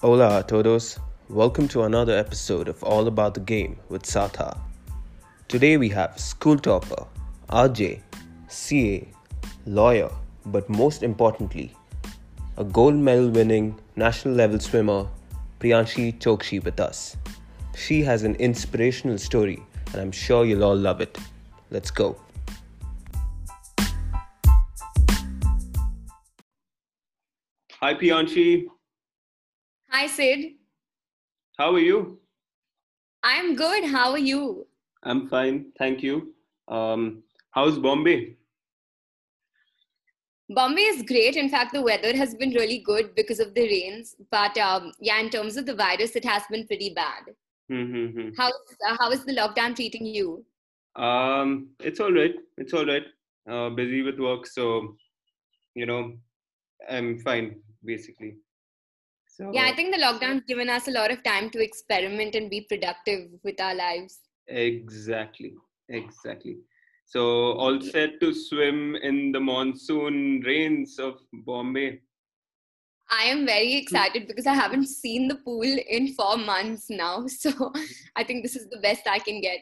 Hola a todos. Welcome to another episode of All About the Game with Sartha. Today we have school topper, RJ, CA, lawyer, but most importantly, a gold medal winning national level swimmer, Priyanshi Chokshi, with us. She has an inspirational story, and I'm sure you'll all love it. Let's go. Hi, Priyanshi. Hi, Sid. How are you? I'm good. How are you? I'm fine, thank you. Um, how's Bombay? Bombay is great. In fact, the weather has been really good because of the rains. But um, yeah, in terms of the virus, it has been pretty bad. Mm-hmm. How's, uh, how is the lockdown treating you? Um, it's all right. It's all right. Uh, busy with work, so you know, I'm fine basically. So Yeah, I think the lockdown's given us a lot of time to experiment and be productive with our lives. exactly, exactly. So all set to swim in the monsoon rains of Bombay. I am very excited because I haven't seen the pool in four months now. So I think this is the best I can get.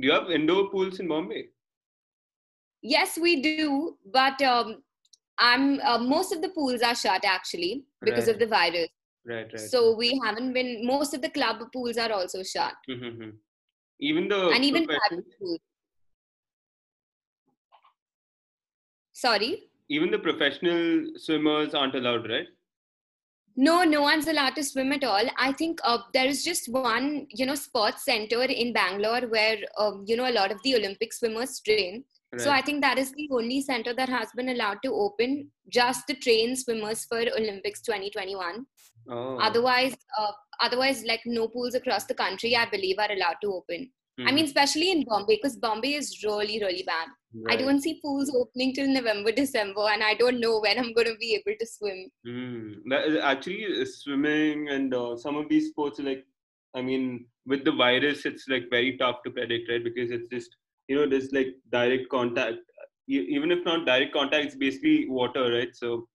Do you have indoor pools in Bombay? Yes, we do, but um, I'm uh, most of the pools are shut actually because Right. of the virus. Right, right. So we haven't been. Most of the club pools are also shut, Mhm. even the and even private pools. Sorry, even the professional swimmers aren't allowed, right? no, no one's allowed to swim at all. I think uh, there is just one, you know, sports center in Bangalore where um, you know a lot of the Olympic swimmers train. So I think that is the only center that has been allowed to open just to train swimmers for Olympics 2021. oh. Otherwise, uh, otherwise, like no pools across the country, I believe, are allowed to open. I Mhm. mean, especially in Bombay, because Bombay is really, really bad. I don't see pools opening till November, December, and I don't know when I'm going to be able to swim. Mm. Is actually, uh, swimming and uh, some of these sports like, I mean, with the virus, it's like very tough to predict, right? Because it's just, you know, there's like direct contact. Even if not direct contact, it's basically water, right? So,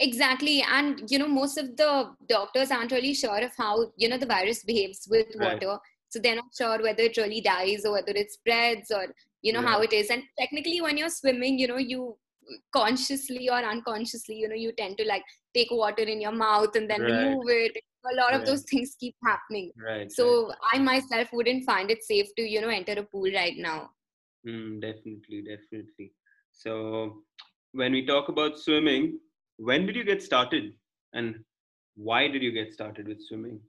Exactly, and you know, most of the doctors aren't really sure of how you know the virus behaves with Right. water, so they're not sure whether it really dies or whether it spreads or you know how it is. And technically, when you're swimming, you know, you consciously or unconsciously, you know, you tend to like take water in your mouth and then Right. remove it. A lot of Right. those things keep happening. right. right. So I myself wouldn't find it safe to you know enter a pool right now. Mm, definitely, definitely. So, when we talk about swimming, when did you get started, and why did you get started with swimming?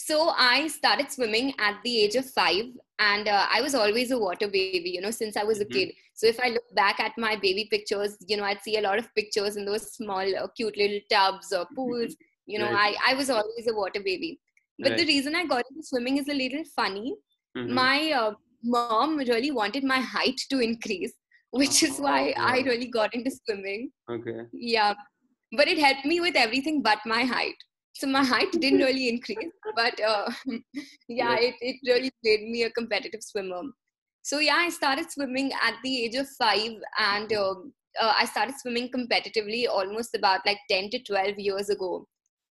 So I started swimming at the age of five, and uh, I was always a water baby, you know, since I was a Mhm. kid. So if I look back at my baby pictures, you know, I'd see a lot of pictures in those small, uh, cute little tubs or pools. You know, Right. I, I was always a water baby. But the reason I got into swimming is a little funny. Mhm. My uh, mom really wanted my height to increase, which is why Oh, I really got into swimming. Okay. Yeah, but it helped me with everything but my height. So my height didn't really increase, but uh, yeah, Right. it, it really made me a competitive swimmer. So yeah, I started swimming at the age of five, and um uh, I started swimming competitively almost about like ten to twelve years ago.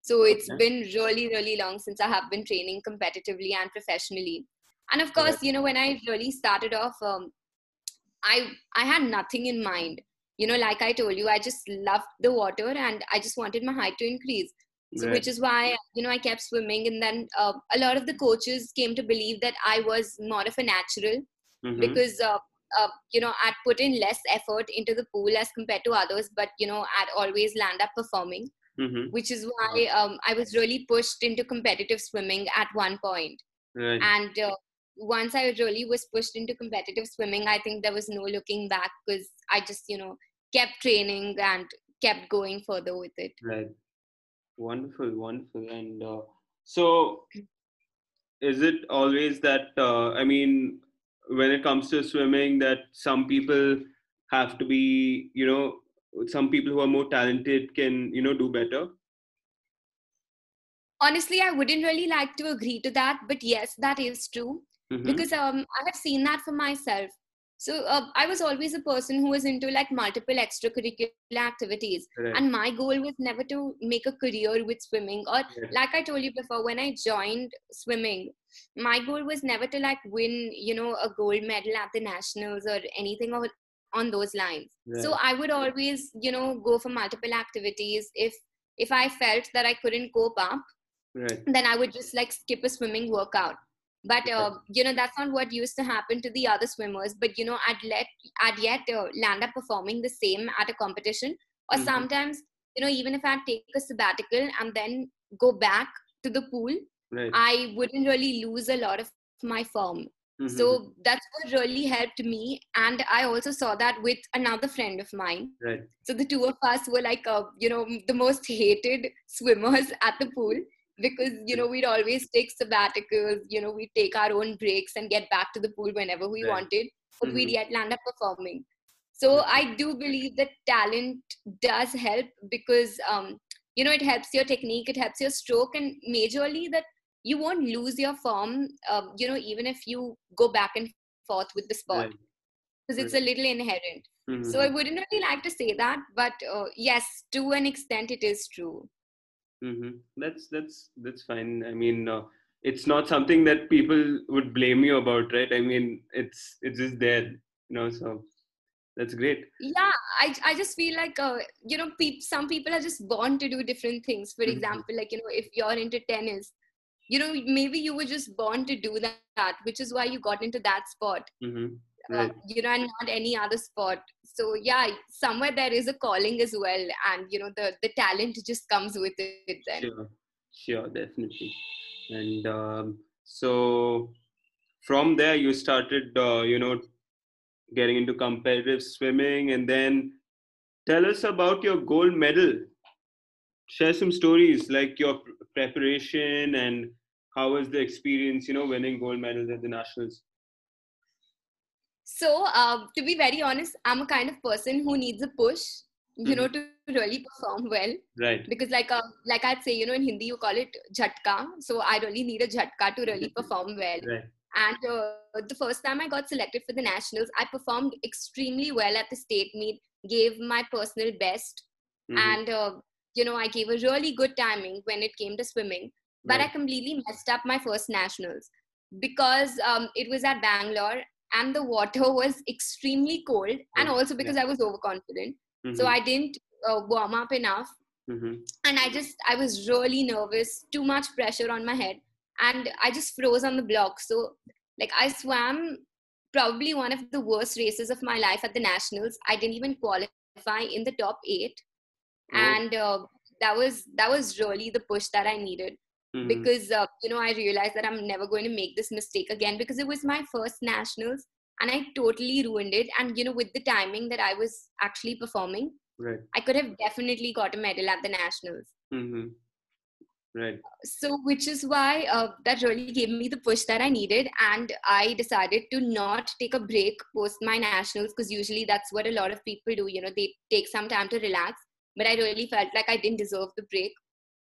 So it's Okay. been really, really long since I have been training competitively and professionally. And of course, you know, when I really started off, um, I I had nothing in mind. You know, like I told you, I just loved the water and I just wanted my height to increase. So, Right. which is why you know I kept swimming, and then uh, a lot of the coaches came to believe that I was more of a natural Mhm. because uh, uh, you know I'd put in less effort into the pool as compared to others, but you know I'd always land up performing, Mhm. which is why um, I was really pushed into competitive swimming at one point Right. and uh, once i really was pushed into competitive swimming i think there was no looking back because i just you know kept training and kept going further with it Right. Wonderful, wonderful. And uh, so, is it always that, uh, I mean, when it comes to swimming, that some people have to be, you know, some people who are more talented can, you know, do better? honestly i wouldn't really like to agree to that but yes that is true Mhm. because um, i have seen that for myself so uh, i was always a person who was into like multiple extracurricular activities Right. and my goal was never to make a career with swimming or Yeah. like i told you before when i joined swimming my goal was never to like win you know a gold medal at the nationals or anything of, on those lines so i would always you know go for multiple activities if if i felt that i couldn't cope up right. then I would just like skip a swimming workout. But uh, you know that's not what used to happen to the other swimmers. But you know I'd let I'd yet uh, land up performing the same at a competition, or Mhm. sometimes you know even if I'd take a sabbatical and then go back to the pool, Right. I wouldn't really lose a lot of my form. Mhm. So that's what really helped me, and I also saw that with another friend of mine. right. So the two of us were like, uh, you know, the most hated swimmers at the pool because, you know, we'd always take sabbaticals, you know, we'd take our own breaks and get back to the pool whenever we Right. wanted, but we'd Mhm. yet land up performing. So I do believe that talent does help because, um, you know, it helps your technique, it helps your stroke, and majorly that you won't lose your form, um, you know, even if you go back and forth with the sport Right. because it's a little inherent. Mhm. So I wouldn't really like to say that, but uh, yes, to an extent, it is true. hmm That's that's that's fine. I mean, uh, it's not something that people would blame you about, right? I mean, it's it's just there, you know. So that's great. Yeah, I, I just feel like uh, you know, peop- some people are just born to do different things. For Mhm. example, like you know, if you're into tennis, you know, maybe you were just born to do that, which is why you got into that sport. hmm Uh, you know, and not any other sport. So yeah, somewhere there is a calling as well, and you know, the the talent just comes with it. Then. Sure. Sure. Definitely. And um, so from there, you started, uh, you know, getting into competitive swimming, and then tell us about your gold medal. Share some stories like your preparation and how was the experience, you know, winning gold medals at the nationals. So, uh, to be very honest, I'm a kind of person who needs a push, you know, to really perform well. Right. Because, like, uh, like I'd say, you know, in Hindi you call it jhatka. So I really need a jhatka to really perform well. Right. And uh, the first time I got selected for the nationals, I performed extremely well at the state meet, gave my personal best, Mhm. and uh, you know, I gave a really good timing when it came to swimming. But I completely messed up my first nationals because um, it was at Bangalore and the water was extremely cold, and also because I was overconfident. So Mhm. I didn't uh, warm up enough, Mhm. and I just I was really nervous, too much pressure on my head, and I just froze on the block. So like I swam probably one of the worst races of my life at the nationals. I didn't even qualify in the top eight. And uh, that was that was really the push that I needed Mhm. because uh, you know I realized that I'm never going to make this mistake again because it was my first nationals and I totally ruined it. And you know, with the timing that I was actually performing, Right. I could have definitely got a medal at the nationals. Mhm. Right. So, which is why uh, that really gave me the push that I needed, and I decided to not take a break post my nationals because usually that's what a lot of people do. You know, they take some time to relax, but I really felt like I didn't deserve the break.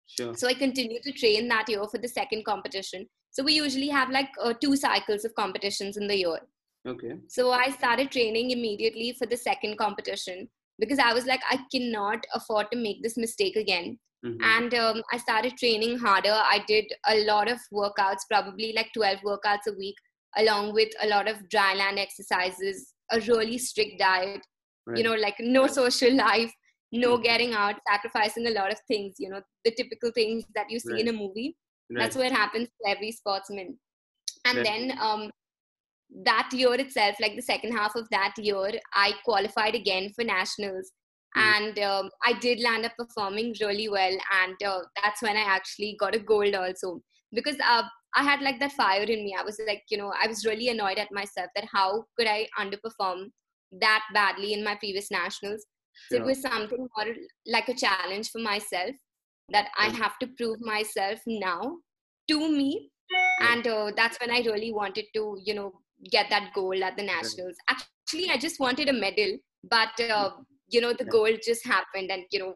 Sure. So I continued to train that year for the second competition. So we usually have like uh, two cycles of competitions in the year. Okay. So I started training immediately for the second competition because I was like, I cannot afford to make this mistake again. Mhm. And um, I started training harder. I did a lot of workouts, probably like 12 workouts a week, along with a lot of dry land exercises, a really strict diet, Right. you know, like no social life, no Mhm. getting out, sacrificing a lot of things, you know, the typical things that you see in a movie. That's Right. what happens to every sportsman. And Right. then um, that year itself, like the second half of that year, I qualified again for nationals. Mhm. And um, I did land up performing really well. And uh, that's when I actually got a gold also. Because uh, I had like that fire in me. I was like, you know, I was really annoyed at myself that how could I underperform that badly in my previous nationals. So it was something more like a challenge for myself that I have to prove myself now to me. And uh, that's when I really wanted to, you know, get that gold at the nationals. Actually, I just wanted a medal, but uh, you know, the Yeah. gold just happened, and you know,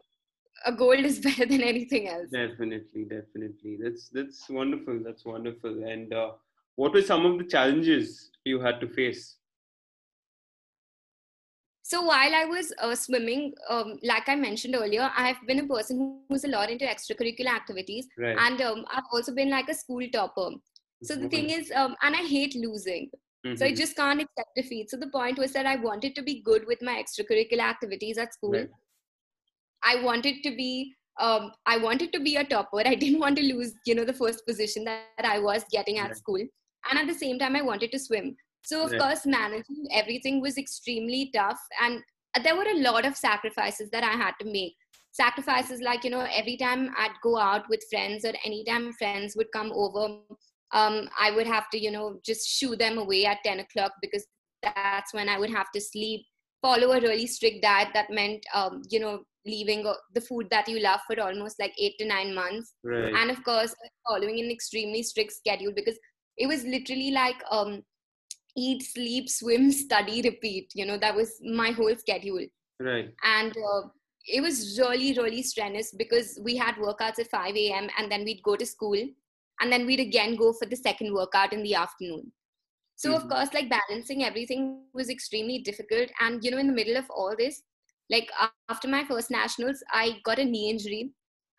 a gold is better than anything else. Definitely, definitely. That's that's wonderful. That's wonderful. And uh, what were some of the challenges you had to face? So while I was uh, swimming, um, like I mentioned earlier, I have been a person who's a lot into extracurricular activities, right. and um, I've also been like a school topper. So the thing is, um, and I hate losing. Mm-hmm. So I mm-hmm. just can't accept defeat. So the point was that I wanted to be good with my extracurricular activities at school. Right. I wanted to be um, I wanted to be a topper. I didn't want to lose, you know, the first position that, that I was getting at right. school. And at the same time, I wanted to swim. So of course, managing everything was extremely tough, and there were a lot of sacrifices that I had to make. Sacrifices like you know, every time I'd go out with friends, or anytime friends would come over, um, I would have to you know just shoo them away at ten o'clock because that's when I would have to sleep. Follow a really strict diet that meant um, you know leaving the food that you love for almost like eight to nine months right. and of course following an extremely strict schedule because it was literally like um, eat sleep swim study repeat. You know that was my whole schedule. Right. And uh, it was really really strenuous because we had workouts at 5 a.m and then we'd go to school and then we'd again go for the second workout in the afternoon. So mm-hmm. of course like balancing everything was extremely difficult. And you know in the middle of all this like after my first nationals i got a knee injury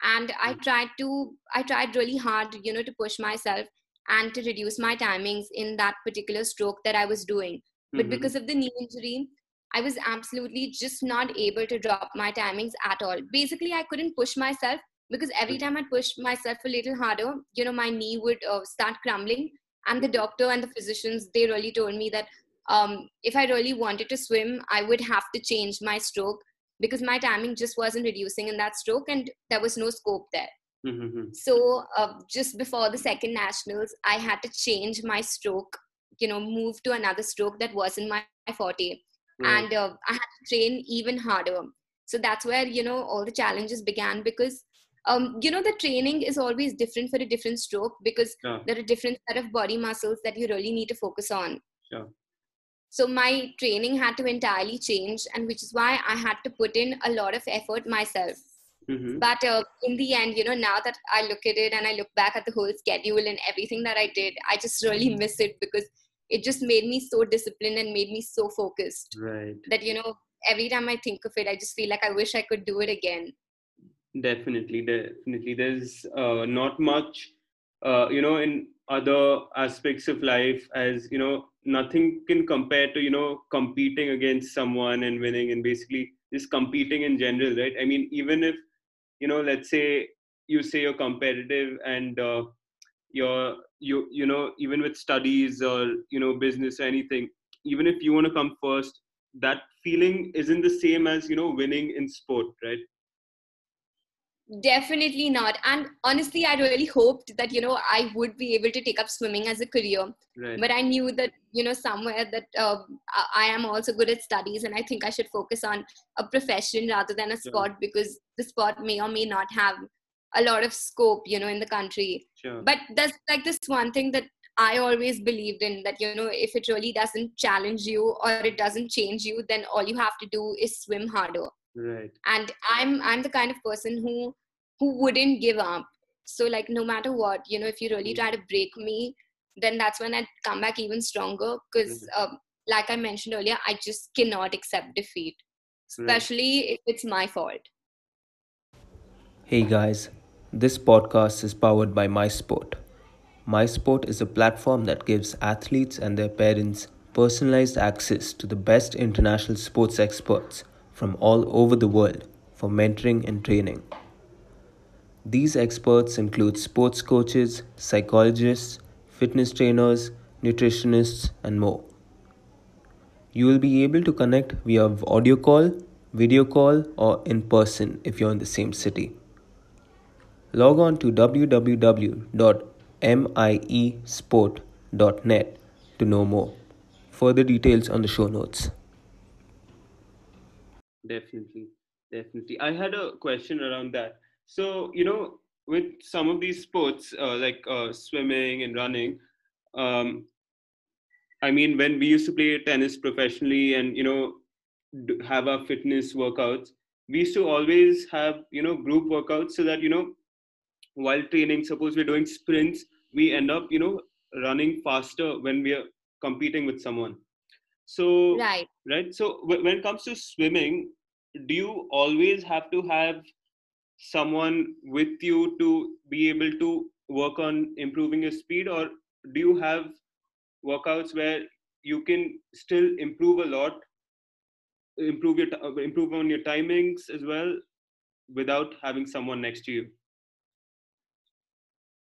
and i mm. tried to i tried really hard you know to push myself and to reduce my timings in that particular stroke that I was doing. But mm-hmm. because of the knee injury, I was absolutely just not able to drop my timings at all. Basically, I couldn't push myself because every time I pushed myself a little harder, you know, my knee would uh, start crumbling. And the doctor and the physicians, they really told me that um, if I really wanted to swim, I would have to change my stroke because my timing just wasn't reducing in that stroke and there was no scope there. Mm-hmm. So uh, just before the second nationals, I had to change my stroke. You know, move to another stroke that wasn't my forte, right. and uh, I had to train even harder. So that's where you know all the challenges began because um, you know the training is always different for a different stroke because sure. there are different set of body muscles that you really need to focus on. Sure. So my training had to entirely change, and which is why I had to put in a lot of effort myself. Mm-hmm. But uh, in the end, you know, now that I look at it and I look back at the whole schedule and everything that I did, I just really mm-hmm. miss it because it just made me so disciplined and made me so focused. Right. That, you know, every time I think of it, I just feel like I wish I could do it again. Definitely, definitely. There's uh, not much, uh, you know, in other aspects of life as, you know, nothing can compare to, you know, competing against someone and winning and basically just competing in general, right? I mean, even if you know let's say you say you're competitive and uh, you're you you know even with studies or you know business or anything even if you want to come first that feeling isn't the same as you know winning in sport right definitely not and honestly i really hoped that you know i would be able to take up swimming as a career right. but i knew that you know somewhere that uh, i am also good at studies and i think i should focus on a profession rather than a sport sure. because the sport may or may not have a lot of scope you know in the country sure. but that's like this one thing that i always believed in that you know if it really doesn't challenge you or it doesn't change you then all you have to do is swim harder right. And i'm i'm the kind of person who who wouldn't give up. So like no matter what you know if you really try to break me then that's when i'd come back even stronger because mm-hmm. um, like i mentioned earlier i just cannot accept defeat especially right. if it's my fault. Hey guys. This podcast is powered by mysport. Mysport is a platform that gives athletes and their parents personalized access to the best international sports experts from all over the world for mentoring and training. These experts include sports coaches, psychologists, fitness trainers, nutritionists, and more. You will be able to connect via audio call, video call, or in person if you're in the same city. Log on to www.mysport.net to know more. Further details on the show notes definitely. Definitely. I had a question around that. So you know with some of these sports uh, like uh, swimming and running um, i mean when we used to play tennis professionally and you know have our fitness workouts we used to always have you know group workouts so that you know while training suppose we're doing sprints we end up you know running faster when we are competing with someone. So right. right. So w- when it comes to swimming, do you always have to have someone with you to be able to work on improving your speed, or do you have workouts where you can still improve a lot, improve your improve on your timings as well, without having someone next to you?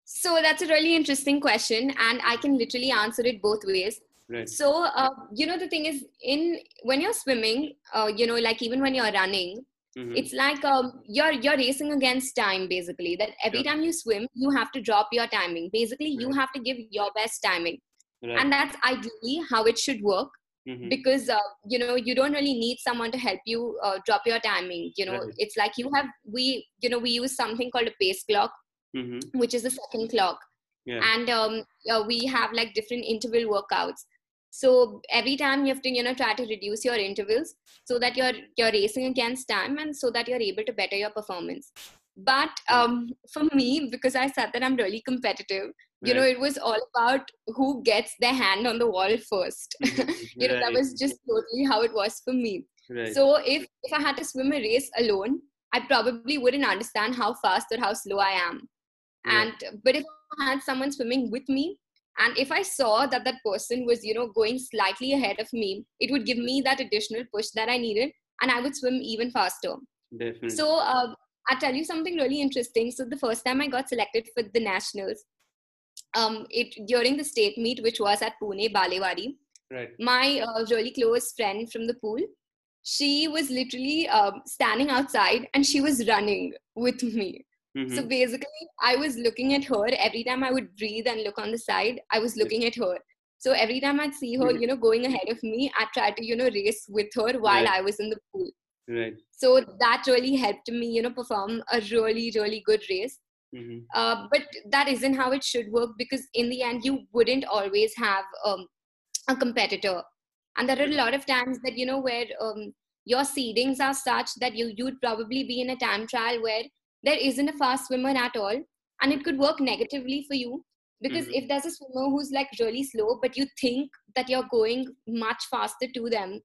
so that's a really interesting question and i can literally answer it both ways Right. so uh, you know the thing is in when you're swimming uh, you know like even when you're running Mhm. it's like um, you're you're racing against time basically that every Yeah. time you swim you have to drop your timing basically you Right. have to give your best timing Right. and that's ideally how it should work Mhm. because uh, you know you don't really need someone to help you uh, drop your timing you know Right. it's like you have we you know we use something called a pace clock Mhm. which is the second clock Yeah. and um, uh, we have like different interval workouts so every time you have to you know try to reduce your intervals so that you're you're racing against time and so that you're able to better your performance. But um, for me because i said that i'm really competitive you know it was all about who gets their hand on the wall first. You know that was just totally how it was for me. Right. so if if i had to swim a race alone i probably wouldn't understand how fast or how slow i am. And but if i had someone swimming with me and if i saw that that person was you know going slightly ahead of me it would give me that additional push that i needed and i would swim even faster Definitely. so uh, i'll tell you something really interesting so the first time i got selected for the nationals um it during the state meet which was at pune balewadi right. my uh, really close friend from the pool she was literally um, standing outside and she was running with me Mhm. so basically, I was looking at her every time I would breathe and look on the side. I was looking at her. So every time I'd see her, Mhm. you know, going ahead of me, I tried to, you know, race with her while Right. I was in the pool. Right. So that really helped me, you know, perform a really, really good race. Mhm. Uh, but that isn't how it should work because in the end, you wouldn't always have um, a competitor. And there are a lot of times that, you know, where um, your seedings are such that you you'd probably be in a time trial where there isn't a fast swimmer at all and it could work negatively for you because Mhm. if there's a swimmer who's like really slow but you think that you're going much faster to them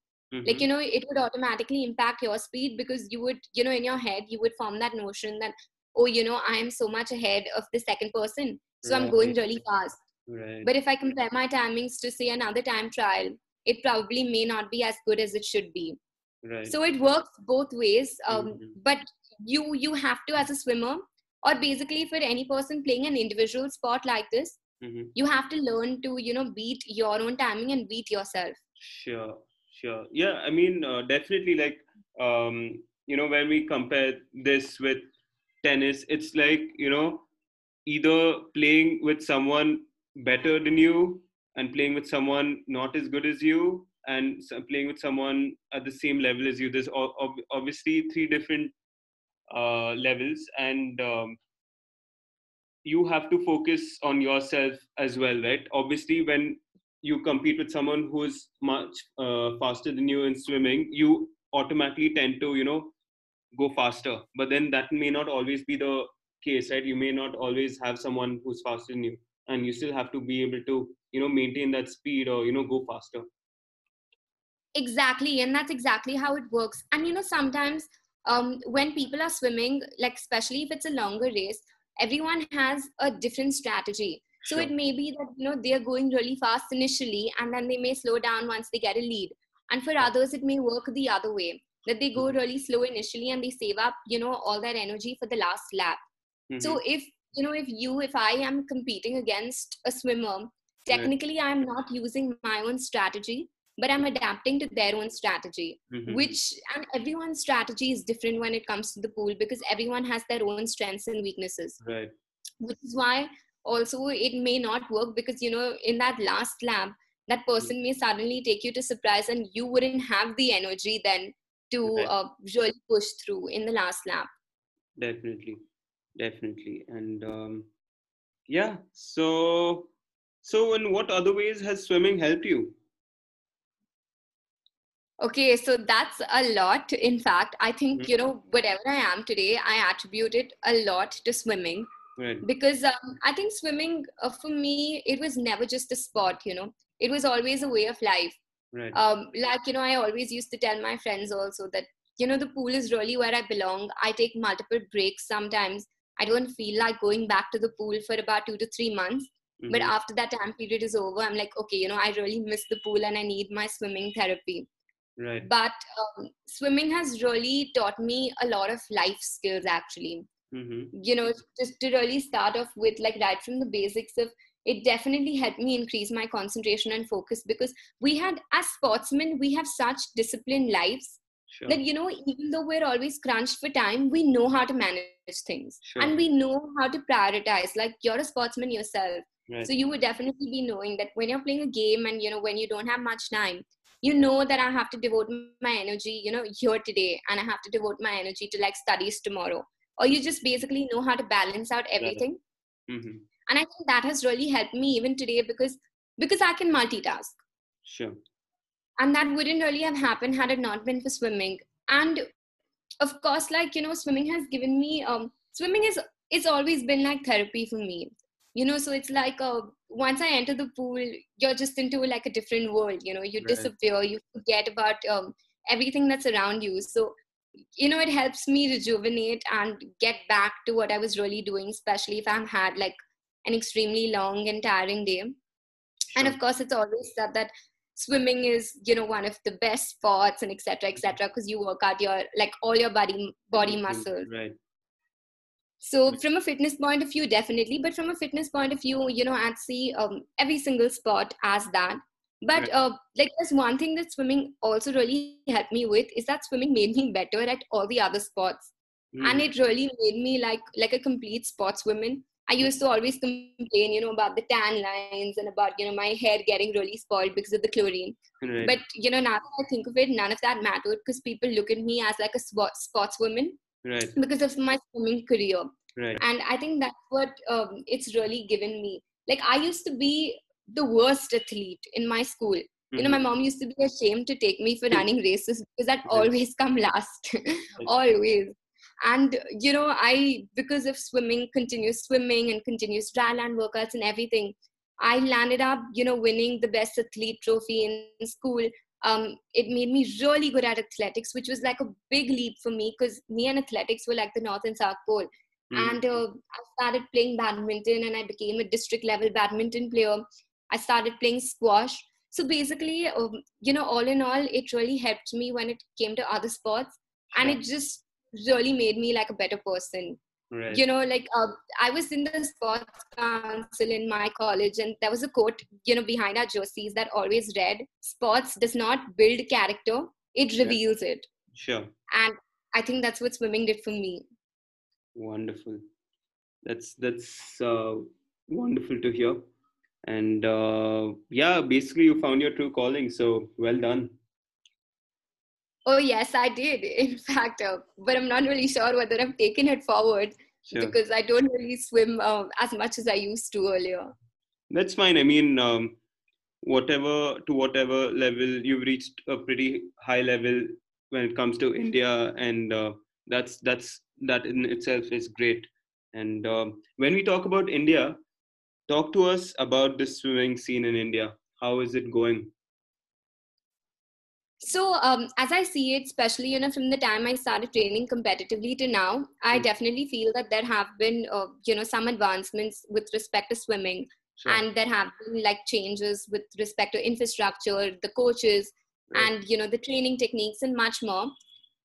like Mhm. you know it would automatically impact your speed because you would you know in your head you would form that notion that oh you know i am so much ahead of the second person so i'm going really fast Right. but if i compare my timings to say another time trial it probably may not be as good as it should be right. so it works both ways um, Mhm. but you you have to as a swimmer or basically for any person playing an individual sport like this Mhm. you have to learn to you know beat your own timing and beat yourself Sure. Sure. Yeah. I mean, uh, definitely. Like, um, you know, when we compare this with tennis, it's like you know, either playing with someone better than you and playing with someone not as good as you and playing with someone at the same level as you there's obviously three different uh, levels and um, you have to focus on yourself as well right? Obviously when you compete with someone who's much uh, faster than you in swimming you automatically tend to you know go faster. But then that may not always be the case right? You may not always have someone who's faster than you and you still have to be able to you know maintain that speed or you know go faster. Exactly and that's exactly how it works. And you know sometimes um, when people are swimming like especially if it's a longer race everyone has a different strategy so Sure. it may be that you know they're going really fast initially and then they may slow down once they get a lead and for others it may work the other way that they go Mhm. really slow initially and they save up you know all their energy for the last lap so Mhm. if you know if you if i am competing against a swimmer technically i'm not using my own strategy but i'm adapting to their own strategy Mhm. which and everyone's strategy is different when it comes to the pool because everyone has their own strengths and weaknesses. Right. Which is why also it may not work because you know in that last lap that person may suddenly take you to surprise and you wouldn't have the energy then to Right. uh, really push through in the last lap definitely. Definitely. And um, yeah so so in what other ways has swimming helped you Okay, so that's a lot. In fact, I think, Mhm. you know, whatever I am today, I attribute it a lot to swimming right because um, I think swimming, uh, for me, it was never just a sport, you know, it was always a way of life. right. um, like you know i always used to tell my friends also that you know the pool is really where i belong i take multiple breaks sometimes i don't feel like going back to the pool for about two to three months mm-hmm. but after that time period is over i'm like okay you know i really miss the pool and i need my swimming therapy right but um, swimming has really taught me a lot of life skills actually mm-hmm. you know just to really start off with like right from the basics of it definitely helped me increase my concentration and focus because we had as sportsmen we have such disciplined lives sure. that you know even though we're always crunched for time we know how to manage things sure. and we know how to prioritize like you're a sportsman yourself right. so you would definitely be knowing that when you're playing a game and you know when you don't have much time you know that i have to devote my energy you know here today and i have to devote my energy to like studies tomorrow. Or you just basically know how to balance out everything. Mm-hmm. and i think that has really helped me even today because because i can multitask. Sure. And that wouldn't really have happened had it not been for swimming. And of course like you know swimming has given me um swimming is it's always been like therapy for me. You know so it's like uh, once i enter the pool you're just into like a different world you know you right. disappear you forget about um, everything that's around you so you know it helps me rejuvenate and get back to what i was really doing especially if i've had like an extremely long and tiring day sure. and of course it's always said that swimming is you know one of the best sports and etc etc because you work out your like all your body body muscles right so from a fitness point of view definitely but from a fitness point of view you know i'd see um, every single sport as that but right. uh, like there's one thing that swimming also really helped me with is that swimming made me better at all the other sports mm. and it really made me like like a complete sportswoman i used to always complain you know about the tan lines and about you know my hair getting really spoiled because of the chlorine right. but you know now that i think of it none of that mattered because people look at me as like a sport, sportswoman right. because of my swimming career right. and i think that's what um, it's really given me like i used to be the worst athlete in my school. Mm-hmm. You know, my mm-hmm. mom used to be ashamed to take me for running races because I'd always come last, always. And you know, I because of swimming, continuous swimming and continuous dry land workouts and everything, I landed up, you know, winning the best athlete trophy in school. Um, it made me really good at athletics, which was like a big leap for me because me and athletics were like the North and South Pole. Mm-hmm. And uh, I started playing badminton and I became a district level badminton player. I started playing squash. So basically, um, you know, all in all, it really helped me when it came to other sports, and it just really made me like a better person. Right. You know, like uh, I was in the sports council in my college, and there was a quote, you know, behind our jerseys that always read, "Sports does not build character; it reveals yeah. it." Sure. And I think that's what swimming did for me. Wonderful. That's that's uh, wonderful to hear and uh, yeah basically you found your true calling so well done oh yes i did in fact uh, but i'm not really sure whether i've taken it forward sure. because i don't really swim uh, as much as i used to earlier that's fine i mean um, whatever to whatever level you've reached a pretty high level when it comes to india and uh, that's that's that in itself is great and um, when we talk about india Talk to us about the swimming scene in India. How is it going? So, um, as I see it, especially you know from the time I started training competitively to now, I mm. definitely feel that there have been uh, you know some advancements with respect to swimming, sure. and there have been like changes with respect to infrastructure, the coaches, right. and you know the training techniques and much more.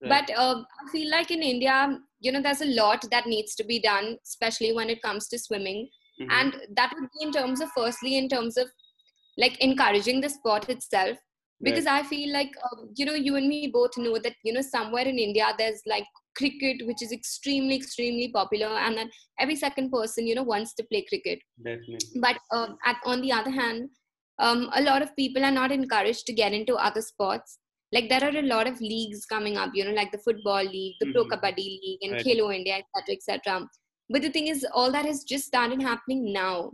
Right. But uh, I feel like in India, you know, there's a lot that needs to be done, especially when it comes to swimming mm-hmm. and that would be in terms of firstly in terms of like encouraging the sport itself because right. i feel like um, you know you and me both know that you know somewhere in india there's like cricket which is extremely extremely popular and then every second person you know wants to play cricket Definitely. but uh, at, on the other hand um, a lot of people are not encouraged to get into other sports like there are a lot of leagues coming up you know like the football league the mm-hmm. pro kabaddi league and right. Khelo India etc etc but the thing is all that has just started happening now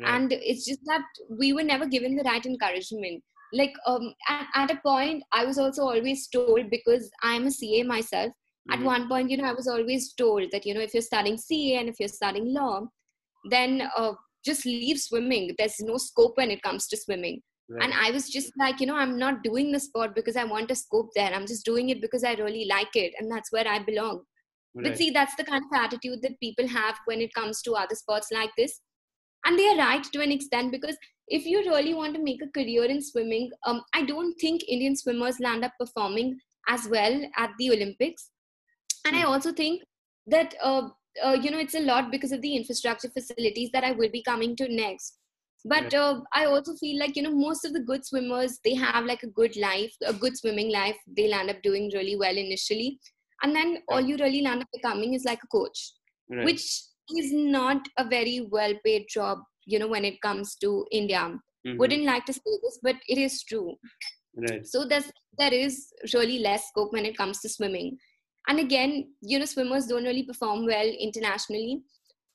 right. and it's just that we were never given the right encouragement like um, at, at, a point i was also always told because i'm a ca myself mm-hmm. at one point you know i was always told that you know if you're studying ca and if you're studying law then uh, just leave swimming there's no scope when it comes to swimming Right. And I was just like, you know, I'm not doing the sport because I want a scope there. I'm just doing it because I really like it. And that's where I belong. Right. But see, that's the kind of attitude that people have when it comes to other sports like this. And they are right to an extent because if you really want to make a career in swimming, um, I don't think Indian swimmers land up performing as well at the Olympics. And I hmm. also think that, uh, uh, you know, it's a lot because of the infrastructure facilities that I will be coming to next but uh, i also feel like you know most of the good swimmers they have like a good life a good swimming life they land up doing really well initially and then all you really land up becoming is like a coach right. which is not a very well paid job you know when it comes to india. Mm-hmm. wouldn't like to say this but it is true. Right. So there's there is really less scope when it comes to swimming. And again you know swimmers don't really perform well internationally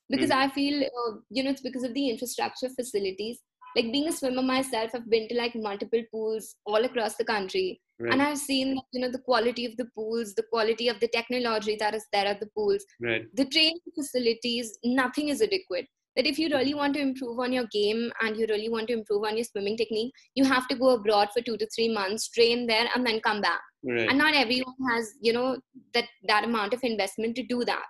because mm. i feel uh, you know it's because of the infrastructure facilities. Like being a swimmer myself i've been to like multiple pools all across the country right. and i've seen you know the quality of the pools the quality of the technology that is there at the pools right. the training facilities nothing is adequate that if you really want to improve on your game and you really want to improve on your swimming technique you have to go abroad for two to three months train there and then come back right. and not everyone has you know that that amount of investment to do that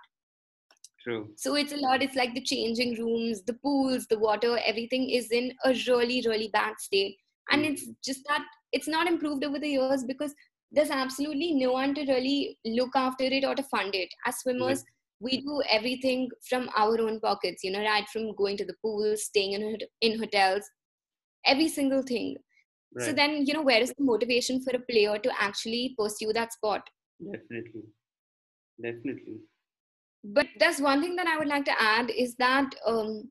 True. So it's a lot. It's like the changing rooms, the pools, the water, everything is in a really, really bad state. And mm. it's just that it's not improved over the years because there's absolutely no one to really look after it or to fund it. As swimmers, mm. we do everything from our own pockets, you know, right from going to the pool, staying in, in hotels, every single thing. Right. So then, you know, where is the motivation for a player to actually pursue that sport? Definitely. Definitely but there's one thing that i would like to add is that um,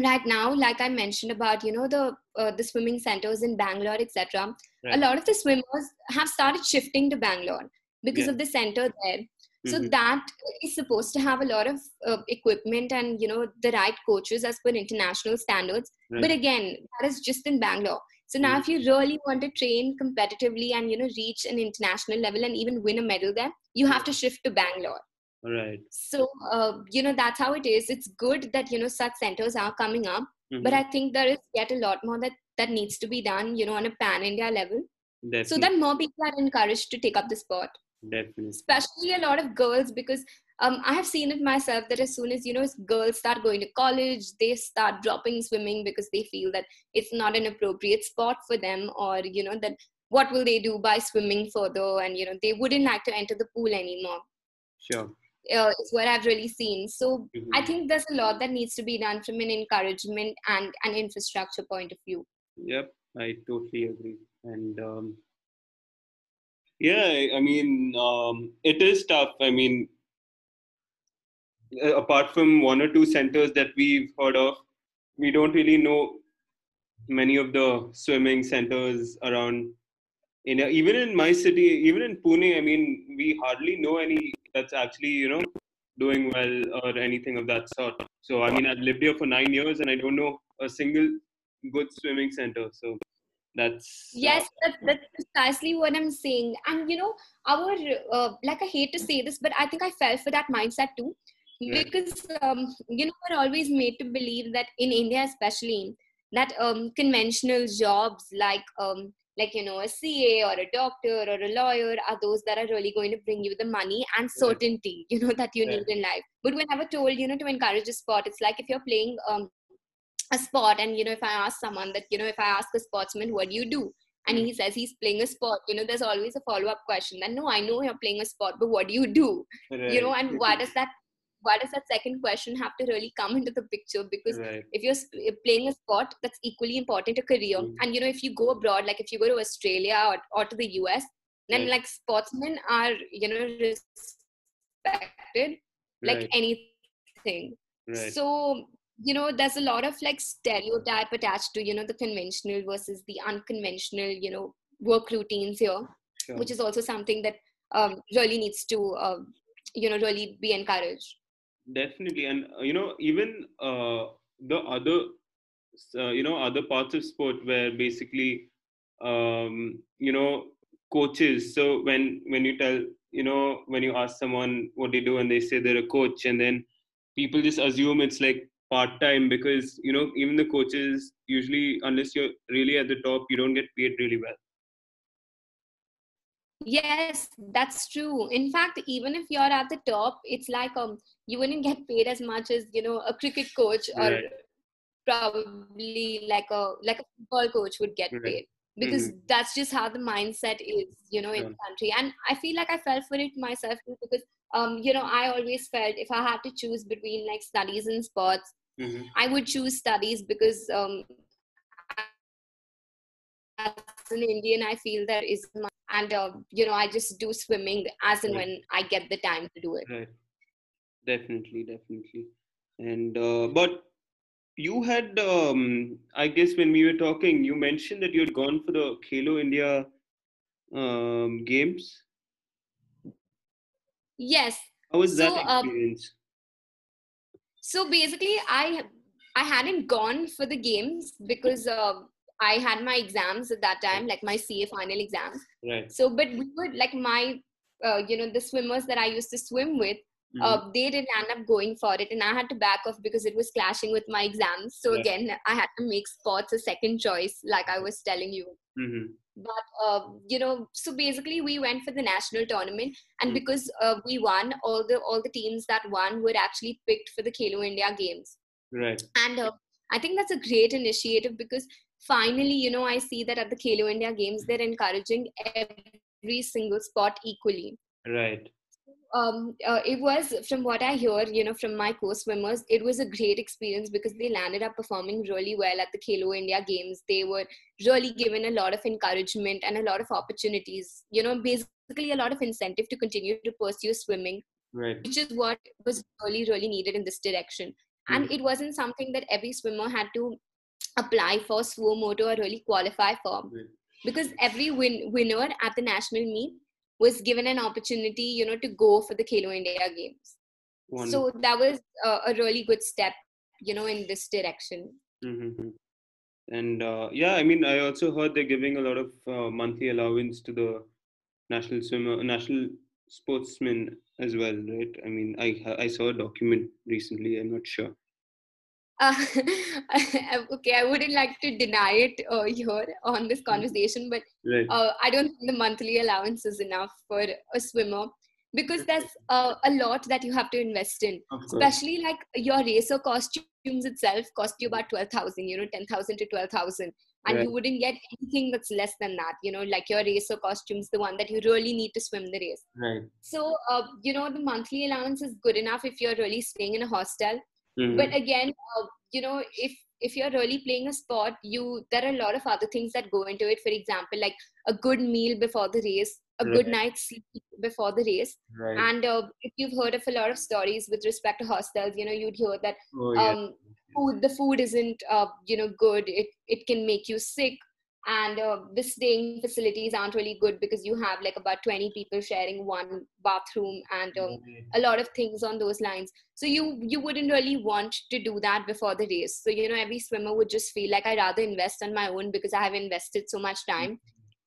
right now like i mentioned about you know the uh, the swimming centers in bangalore etc right. a lot of the swimmers have started shifting to bangalore because yeah. of the center there so mm-hmm. that is supposed to have a lot of uh, equipment and you know the right coaches as per international standards right. but again that is just in bangalore so now mm-hmm. if you really want to train competitively and you know reach an international level and even win a medal there you have to shift to bangalore right so uh, you know that's how it is it's good that you know such centers are coming up mm-hmm. but i think there is yet a lot more that that needs to be done you know on a pan india level Definitely. so that more people are encouraged to take up the sport Definitely. especially a lot of girls because um, i have seen it myself that as soon as you know girls start going to college they start dropping swimming because they feel that it's not an appropriate sport for them or you know that what will they do by swimming further and you know they wouldn't like to enter the pool anymore sure uh, is what I've really seen. So mm-hmm. I think there's a lot that needs to be done from an encouragement and an infrastructure point of view. Yep, I totally agree. And um, yeah, I mean, um, it is tough. I mean, apart from one or two centers that we've heard of, we don't really know many of the swimming centers around India. Even in my city, even in Pune, I mean, we hardly know any that's actually you know doing well or anything of that sort. So I mean, I've lived here for nine years and I don't know a single good swimming center. So that's yes, uh, that's, that's precisely what I'm saying. And you know, our uh, like I hate to say this, but I think I fell for that mindset too, because um, you know we're always made to believe that in India, especially, that um, conventional jobs like um, like you know a ca or a doctor or a lawyer are those that are really going to bring you the money and certainty you know that you need in life. But when i was told you know to encourage a sport it's like if you're playing um, a sport and you know if i ask someone that you know if i ask a sportsman what do you do? And he says he's playing a sport you know there's always a follow-up question that no i know you're playing a sport but what do you do? Right. you know and why does that why does that second question have to really come into the picture because right. if you're playing a sport that's equally important to career mm. and you know if you go abroad like if you go to australia or, or to the us then right. like sportsmen are you know respected like right. anything so you know there's a lot of like stereotype attached to you know the conventional versus the unconventional you know work routines here sure. which is also something that um, really needs to uh, you know really be encouraged definitely. And uh, you know even uh, the other uh, you know other parts of sport where basically um, you know coaches so when when you tell you know when you ask someone what they do and they say they're a coach and then people just assume it's like part time because you know even the coaches usually unless you're really at the top you don't get paid really well yes that's true in fact even if you're at the top it's like um you wouldn't get paid as much as you know a cricket coach or Right. probably like a like a football coach would get Right. paid because that's just how the mindset is you know in Sure. the country and i feel like i fell for it myself too because um you know i always felt if i had to choose between like studies and sports Mhm. I would choose studies because um, an Indian, I feel that is my, and uh, you know, I just do swimming as and Right. when I get the time to do it. Right. Definitely, definitely. And uh, but you had, um, I guess, when we were talking, you mentioned that you had gone for the Khelo India um, games. Yes. How was that So, um, experience? So basically, I I hadn't gone for the games because uh, I had my exams at that time, like my CA final exams. right. So, but we would like my, uh, you know, the swimmers that I used to swim with. Mhm. uh, they didn't end up going for it and i had to back off because it was clashing with my exams so Right. again i had to make sports a second choice like i was telling you mm-hmm. but uh, you know so basically we went for the national tournament and Mm. because uh, we won all the all the teams that won were actually picked for the Khelo India games Right. and uh, i think that's a great initiative because finally you know i see that at the Khelo India games they're encouraging every single sport equally Right. um, uh, it was from what I hear, you know, from my co-swimmers, it was a great experience because they landed up performing really well at the Khelo India Games. They were really given a lot of encouragement and a lot of opportunities. You know, basically a lot of incentive to continue to pursue swimming, Right. which is what was really, really needed in this direction. And Mhm. it wasn't something that every swimmer had to apply for, suo motu, or really qualify for Right. because every win- winner at the national meet was given an opportunity you know to go for the Khelo India games Wonderful. so that was uh, a really good step you know in this direction Mm-hmm. And uh, yeah, I mean, I also heard they're giving a lot of uh, monthly allowance to the national swimmer, national sportsmen as well, right? I mean, I I saw a document recently. I'm not sure. Uh, okay i wouldn't like to deny it uh, here on this conversation but Right. uh, i don't think the monthly allowance is enough for a swimmer because there's uh, a lot that you have to invest in especially like your racer costumes itself cost you about 12000 you know 10000 to 12000 and Right. you wouldn't get anything that's less than that you know like your racer costumes the one that you really need to swim the race Right. so uh, you know the monthly allowance is good enough if you're really staying in a hostel Mhm. but again uh, you know if if you're really playing a sport you there are a lot of other things that go into it for example like a good meal before the race a good Right. night's sleep before the race right. and uh, if you've heard of a lot of stories with respect to hostels you know you'd hear that oh yeah. um, food the food isn't uh, you know good it it can make you sick and uh, the staying facilities aren't really good because you have like about 20 people sharing one bathroom and um, Right. a lot of things on those lines so you you wouldn't really want to do that before the race so you know every swimmer would just feel like i rather invest on my own because i have invested so much time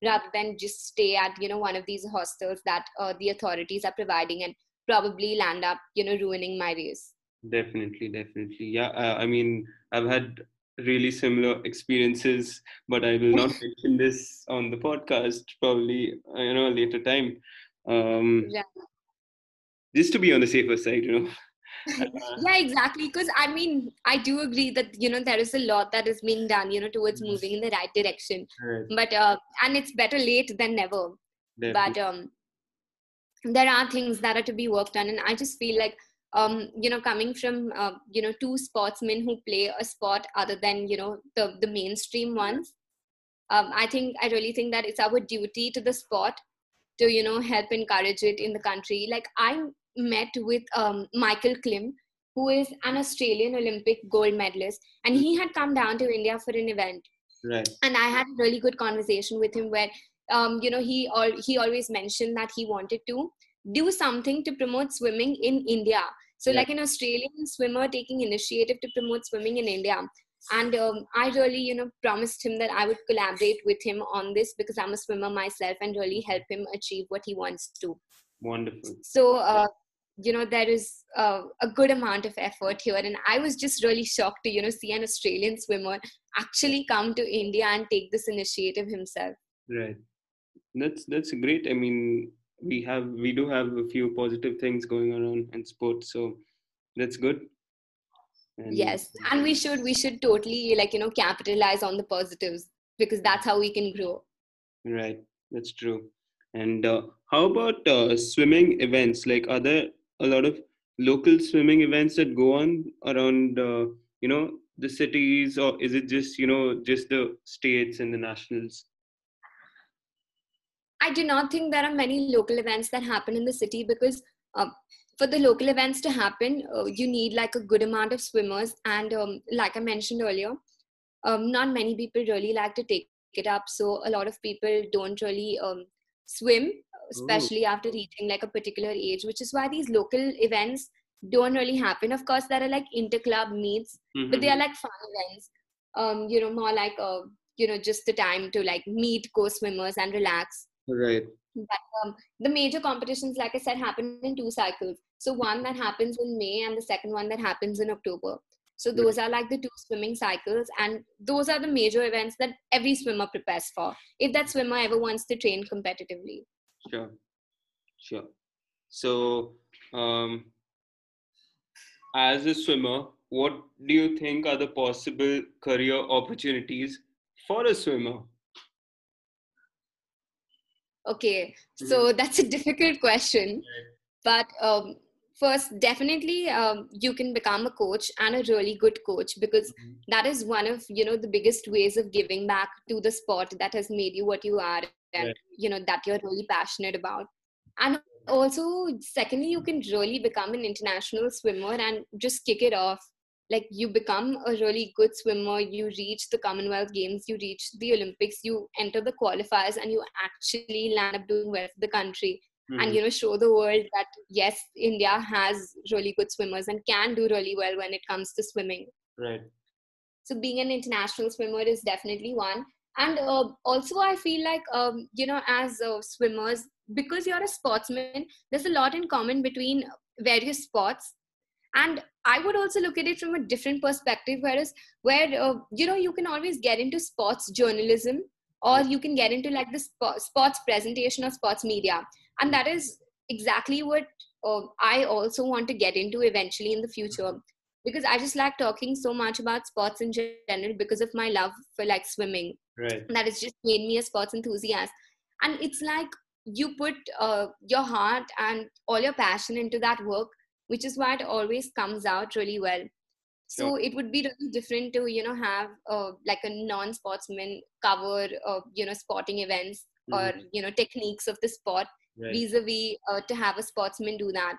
rather than just stay at you know one of these hostels that uh, the authorities are providing and probably land up you know ruining my race Definitely, definitely. Yeah, uh, I mean, I've had really similar experiences, but I will not mention this on the podcast. Probably, you know, later time. Um, Yeah. Just to be on the safer side, you know. yeah exactly because i mean i do agree that you know there is a lot that is being done you know towards moving in the right direction Right. but uh, and it's better late than never but um there are things that are to be worked on and i just feel like um you know coming from uh, you know two sportsmen who play a sport other than you know the the mainstream ones um i think i really think that it's our duty to the sport to you know help encourage it in the country like i met with um michael klim who is an australian olympic gold medalist and he had come down to india for an event right. and I had a really good conversation with him where um, you know he all he always mentioned that he wanted to do something to promote swimming in India. So Yeah. like an Australian swimmer taking initiative to promote swimming in India. And um, I really, you know, promised him that I would collaborate with him on this because I'm a swimmer myself and really help him achieve what he wants to. Wonderful. So uh, you know there is uh, a good amount of effort here and i was just really shocked to you know see an australian swimmer actually come to india and take this initiative himself right that's that's great i mean we have we do have a few positive things going on in sports so that's good. And yes and we should we should totally like you know capitalize on the positives because that's how we can grow. Right that's true. And uh, how about uh, swimming events? Like are there a lot of local swimming events that go on around uh, you know the cities or is it just you know just the states and the nationals i do not think there are many local events that happen in the city because uh, for the local events to happen uh, you need like a good amount of swimmers and um, like i mentioned earlier um, not many people really like to take it up so a lot of people don't really um, swim especially Ooh. after reaching like a particular age which is why these local events don't really happen of course there are like inter club meets mm-hmm. but they are like fun events um you know more like uh you know just the time to like meet co-swimmers and relax right. But um, the major competitions like i said happen in two cycles. So one that happens in may and the second one that happens in october. So those are like the two swimming cycles and those are the major events that every swimmer prepares for if that swimmer ever wants to train competitively. Sure. Sure. So um, as a swimmer what do you think are the possible career opportunities for a swimmer okay so mm-hmm. that's a difficult question but um, first definitely um, you can become a coach and a really good coach because mm-hmm. that is one of you know the biggest ways of giving back to the sport that has made you what you are and right. you know that you're really passionate about and also secondly you can really become an international swimmer and just kick it off like you become a really good swimmer you reach the commonwealth games you reach the olympics you enter the qualifiers and you actually land up doing well for the country. Mm-hmm. and you know show the world that yes india has really good swimmers and can do really well when it comes to swimming. Right. So being an international swimmer is definitely one. And uh, also i feel like um, you know as uh, swimmers because you're a sportsman there's a lot in common between various sports and i would also look at it from a different perspective whereas where uh, you know you can always get into sports journalism or you can get into like the sp- sports presentation or sports media. And that is exactly what uh, i also want to get into eventually in the future. Because i just like talking so much about sports in general because of my love for like swimming. Right. That has just made me a sports enthusiast. And it's like you put uh, your heart and all your passion into that work which is why it always comes out really well so sure. it would be really different to you know have uh, like a non-sportsman cover uh, you know sporting events mm-hmm. or you know techniques of the sport right. vis-a-vis uh, to have a sportsman do that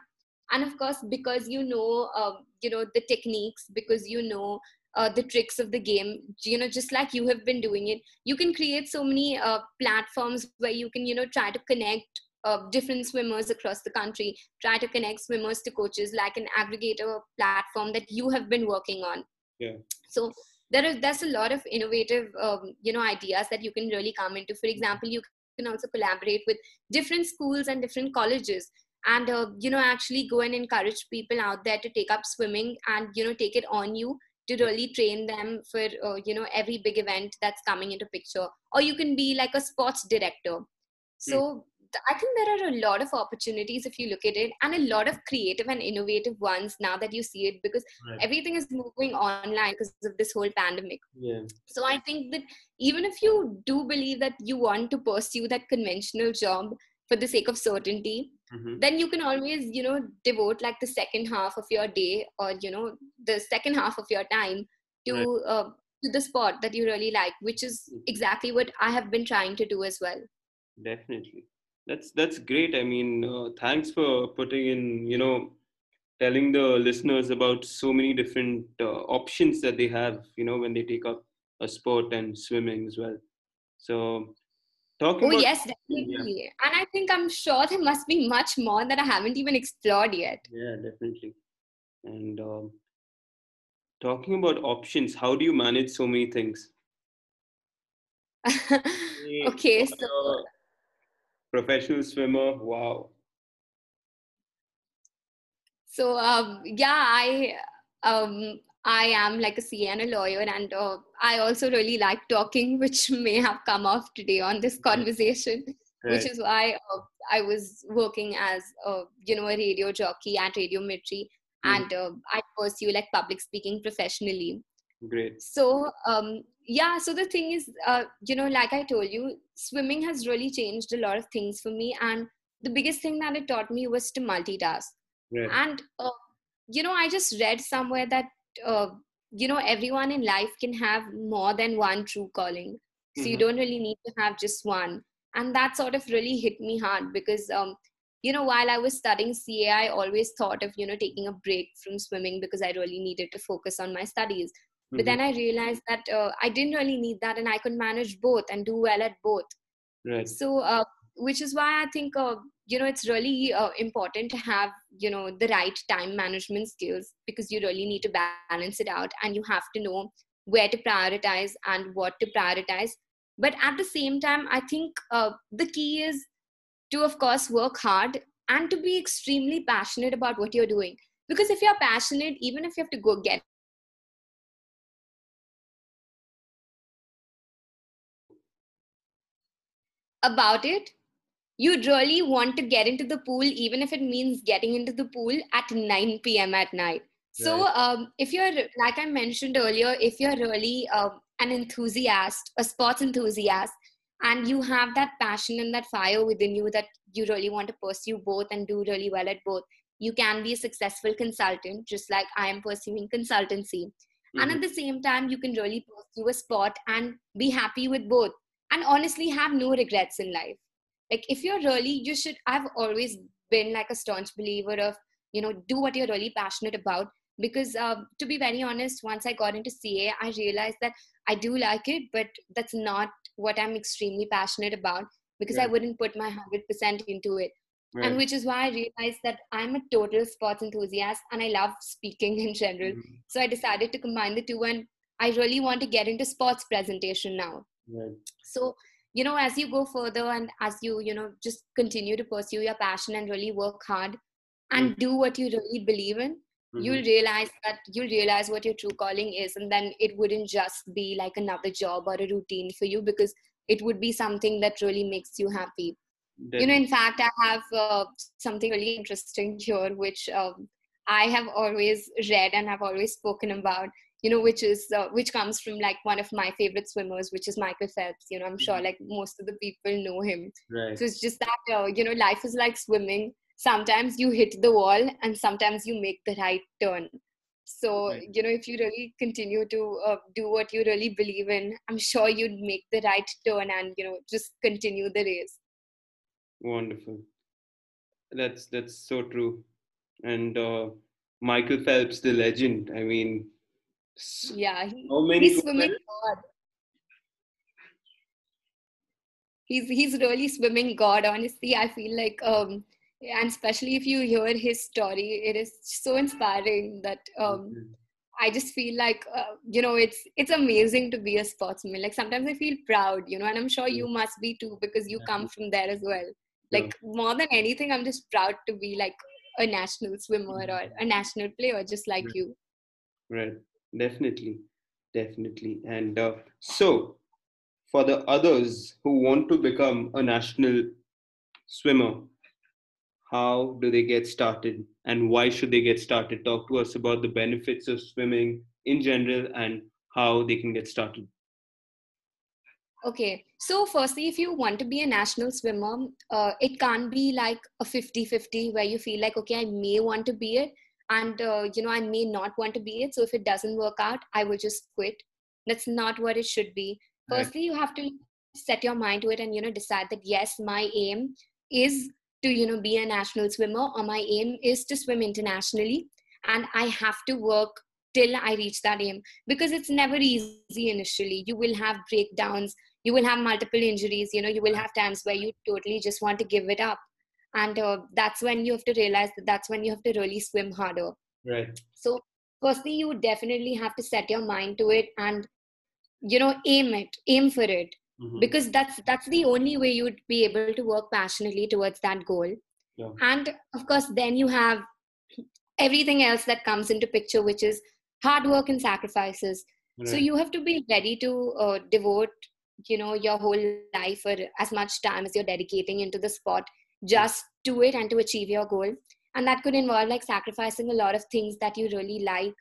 and of course because you know uh, you know the techniques because you know uh, the tricks of the game you know just like you have been doing it you can create so many uh, platforms where you can you know try to connect uh, different swimmers across the country try to connect swimmers to coaches like an aggregator platform that you have been working on. Yeah. So there is there's a lot of innovative um, you know ideas that you can really come into. For example you can also collaborate with different schools and different colleges and uh, you know actually go and encourage people out there to take up swimming and you know take it on you to really train them for uh, you know every big event that's coming into picture. Or you can be like a sports director. So. I think there are a lot of opportunities if you look at it, and a lot of creative and innovative ones now that you see it because right. everything is moving online because of this whole pandemic. Yeah. So I think that even if you do believe that you want to pursue that conventional job for the sake of certainty, mm-hmm. then you can always you know devote like the second half of your day or you know the second half of your time to right. uh, to the sport that you really like which is mm-hmm. exactly what i have been trying to do as well definitely that's that's great i mean uh, thanks for putting in you know telling the listeners about so many different uh, options that they have you know when they take up a sport and swimming as well so Talking oh, yes, definitely. Yeah. And I think I'm sure there must be much more that I haven't even explored yet. Yeah, definitely. And um, talking about options, how do you manage so many things? okay, so. Professional swimmer, wow. So um, yeah, I um, I am like a CA and a lawyer, and uh, I also really like talking, which may have come off today on this conversation, right. which is why uh, I was working as a you know a radio jockey at Radio Mirchi, mm. and uh, I pursue like public speaking professionally. Great. So um, yeah, so the thing is, uh, you know, like I told you, swimming has really changed a lot of things for me, and the biggest thing that it taught me was to multitask right. and uh, you know i just read somewhere that uh, you know everyone in life can have more than one true calling so mm-hmm. you don't really need to have just one and that sort of really hit me hard because um, you know while i was studying ca i always thought of you know taking a break from swimming because i really needed to focus on my studies mm-hmm. but then i realized that uh, i didn't really need that and i could manage both and do well at both. Right. So uh, which is why i think uh, you know it's really uh, important to have you know the right time management skills because you really need to balance it out and you have to know where to prioritize and what to prioritize. But at the same time i think uh, the key is to of course work hard and to be extremely passionate about what you're doing. Because if you're passionate even if you have to go get about it you'd really want to get into the pool, even if it means getting into the pool at 9 p.m. at night. So, right. um, if you're, like I mentioned earlier, if you're really um, an enthusiast, a sports enthusiast, and you have that passion and that fire within you that you really want to pursue both and do really well at both, you can be a successful consultant, just like I am pursuing consultancy. Mm-hmm. And at mm-hmm. the same time, you can really pursue a sport and be happy with both and honestly have no regrets in life. Like if you're really you should i've always been like a staunch believer of you know do what you're really passionate about. Because uh, to be very honest once i got into ca i realized that i do like it but that's not what i'm extremely passionate about because i wouldn't put my 100% into it. Right. and which is why i realized that i'm a total sports enthusiast and i love speaking in general. Mm-hmm. so i decided to combine the two and i really want to get into sports presentation now right. so you know as you go further and as you you know just continue to pursue your passion and really work hard and mm-hmm. do what you really believe in mm-hmm. you'll realize that you'll realize what your true calling is and then it wouldn't just be like another job or a routine for you because it would be something that really makes you happy Definitely. you know in fact i have uh, something really interesting here which um, i have always read and have always spoken about you know which is uh, which comes from like one of my favorite swimmers which is michael phelps you know i'm sure mm-hmm. like most of the people know him right. so it's just that uh, you know life is like swimming sometimes you hit the wall and sometimes you make the right turn so right. you know if you really continue to uh, do what you really believe in i'm sure you'd make the right turn and you know just continue the race wonderful that's that's so true and uh, michael phelps the legend i mean yeah, he, How many he's swimming God. He's he's really swimming God. Honestly, I feel like um, and especially if you hear his story, it is so inspiring that um, mm-hmm. I just feel like uh, you know it's it's amazing to be a sportsman. Like sometimes I feel proud, you know, and I'm sure you must be too because you come from there as well. Like more than anything, I'm just proud to be like a national swimmer or a national player, just like you. Right definitely. Definitely. And uh, so for the others who want to become a national swimmer how do they get started? And why should they get started? Talk to us about the benefits of swimming in general and how they can get started. Okay. So firstly if you want to be a national swimmer uh, it can't be like a 50-50 where you feel like okay i may want to be it and uh, you know i may not want to be it. So if it doesn't work out i will just quit. That's not what it should be. Firstly you have to set your mind to it and you know decide that yes my aim is to you know be a national swimmer or my aim is to swim internationally. And i have to work till i reach that aim because it's never easy initially. You will have breakdowns. You will have multiple injuries. You know you will have times where you totally just want to give it up and uh, that's when you have to realize that that's when you have to really swim harder right so firstly you definitely have to set your mind to it and you know aim it aim for it mm-hmm. because that's that's the only way you'd be able to work passionately towards that goal yeah. and of course then you have everything else that comes into picture which is hard work and sacrifices Right. so you have to be ready to uh, devote you know your whole life or as much time as you're dedicating into the sport just do it and to achieve your goal. And that could involve like sacrificing a lot of things that you really like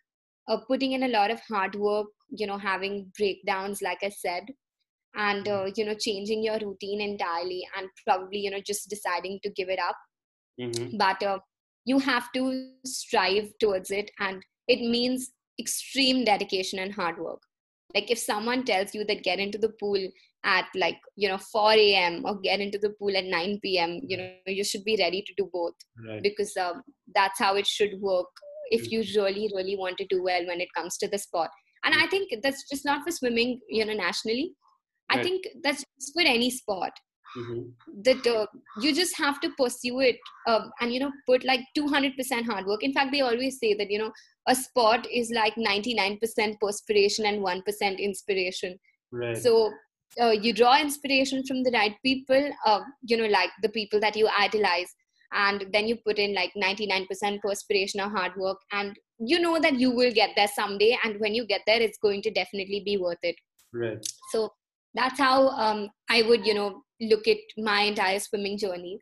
uh, putting in a lot of hard work you know having breakdowns like i said and uh, you know changing your routine entirely and probably you know just deciding to give it up. Mhm. but uh, you have to strive towards it and it means extreme dedication and hard work like if someone tells you that get into the pool at like you know 4 a.m or get into the pool at 9 p.m you know you should be ready to do both. Right. because um, that's how it should work if you really really want to do well when it comes to the sport. And i think that's just not for swimming you know nationally. I think that's just for any sport. Mhm. that uh, you just have to pursue it um, and you know put like 200% hard work. In fact they always say that you know a sport is like 99% perspiration and 1% inspiration Right. so uh, you draw inspiration from the right people uh, you know like the people that you idolize and then you put in like 99% perspiration or hard work and you know that you will get there someday and when you get there it's going to definitely be worth it right. so that's how um, i would you know look at my entire swimming journey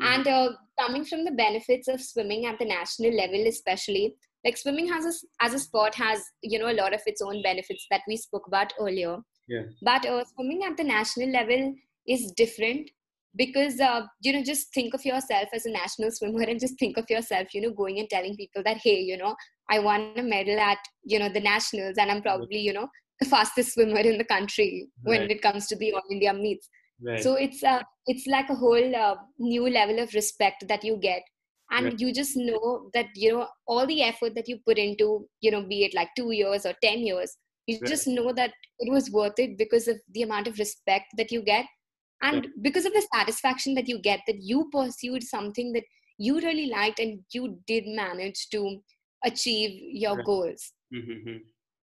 Mhm. and uh, coming from the benefits of swimming at the national level especially like swimming has a, as a sport has you know a lot of its own benefits that we spoke about earlier Yeah. but uh, swimming at the national level is different because uh, you know just think of yourself as a national swimmer and just think of yourself you know going and telling people that hey you know i won a medal at you know the nationals and i'm probably you know the fastest swimmer in the country when Right. it comes to the all india meets Right. so it's uh, it's like a whole uh, new level of respect that you get and Right. you just know that you know all the effort that you put into you know be it like 2 years or 10 years you Right. just know that it was worth it because of the amount of respect that you get and because of the satisfaction that you get that you pursued something that you really liked and you did manage to achieve your goals Mhm.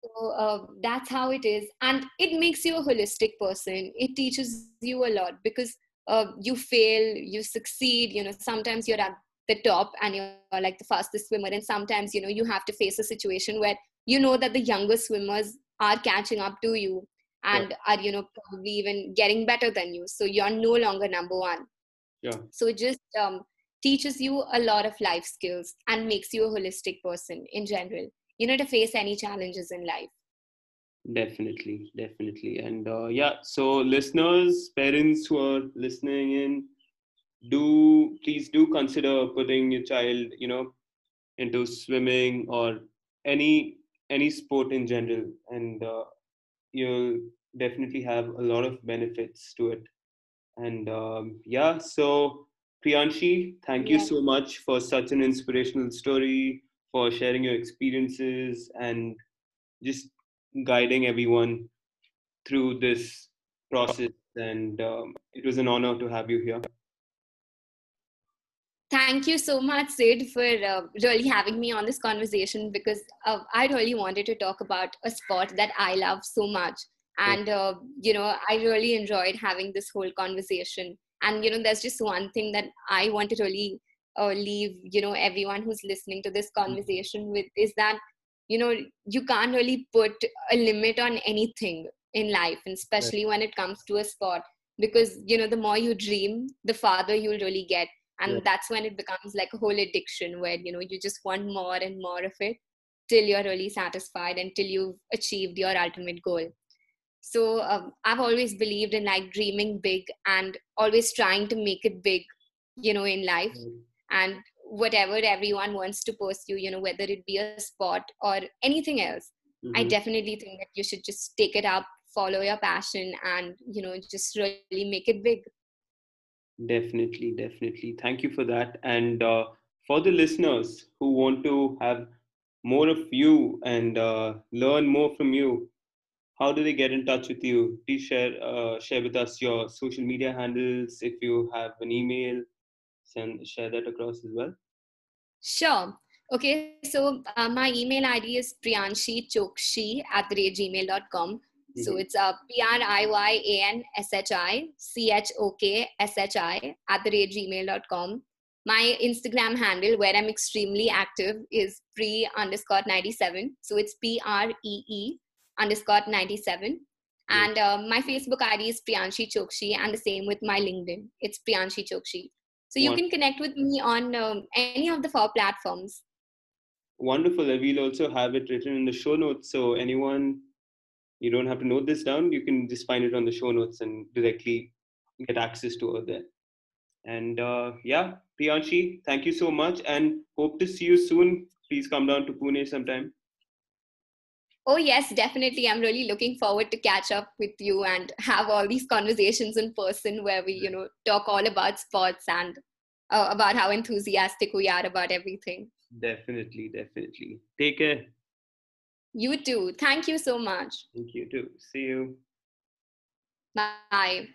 so uh, that's how it is and it makes you a holistic person it teaches you a lot because uh, you fail you succeed you know sometimes you're at the top and you're like the fastest swimmer. And sometimes you know you have to face a situation where you know that the younger swimmers are catching up to you and are you know probably even getting better than you. So you're no longer number one. Yeah. so it just um, teaches you a lot of life skills and makes you a holistic person in general you know to face any challenges in life. Definitely, definitely. And uh, yeah, so listeners, parents who are listening in, do please do consider putting your child, you know, into swimming or any any sport in general, and uh, you'll definitely have a lot of benefits to it. And um, yeah, so Priyanshi, thank you so much for such an inspirational story, for sharing your experiences and just guiding everyone through this process. And um, it was an honor to have you here. Thank you so much sid for uh, really having me on this conversation because uh, i really wanted to talk about a sport that i love so much. And uh, you know i really enjoyed having this whole conversation. And you know there's just one thing that i want to really uh, leave you know everyone who's listening to this conversation with is that you know you can't really put a limit on anything in life and especially when it comes to a sport. Because you know the more you dream the farther you'll really get and Right. that's when it becomes like a whole addiction where you know you just want more and more of it till you're really satisfied until you've achieved your ultimate goal so um, i've always believed in like dreaming big and always trying to make it big you know in life and whatever everyone wants to pursue you know whether it be a sport or anything else i Mhm. definitely think that you should just take it up follow your passion and you know just really make it big Definitely, definitely. Thank you for that. And uh, for the listeners who want to have more of you and uh, learn more from you, how do they get in touch with you? Please share uh, share with us your social media handles. If you have an email, send share that across as well. Sure. Okay, so uh, my email ID is priyanshi chokshi at the So Mhm. it's uh, P R I Y A N S H I C H O K S H I at the rate gmail.com. my Instagram handle, where I'm extremely active, is pre underscore 97. So it's P R E E underscore 97. And uh, my Facebook ID is Priyanshi Chokshi, and the same with my LinkedIn. It's Priyanshi Chokshi. So you can connect with me on um, any of the four platforms. Wonderful. We'll also have it written in the show notes. So anyone, you don't have to note this down. You can just find it on the show notes and directly get access to it there. And uh, yeah, Priyanshi, thank you so much and hope to see you soon. Please come down to Pune sometime. Oh, yes, definitely. I'm really looking forward to catch up with you and have all these conversations in person where we, you know, talk all about sports and uh, about how enthusiastic we are about everything. Definitely, definitely. Take care. You too. Thank you so much. Thank you too. See you. Bye.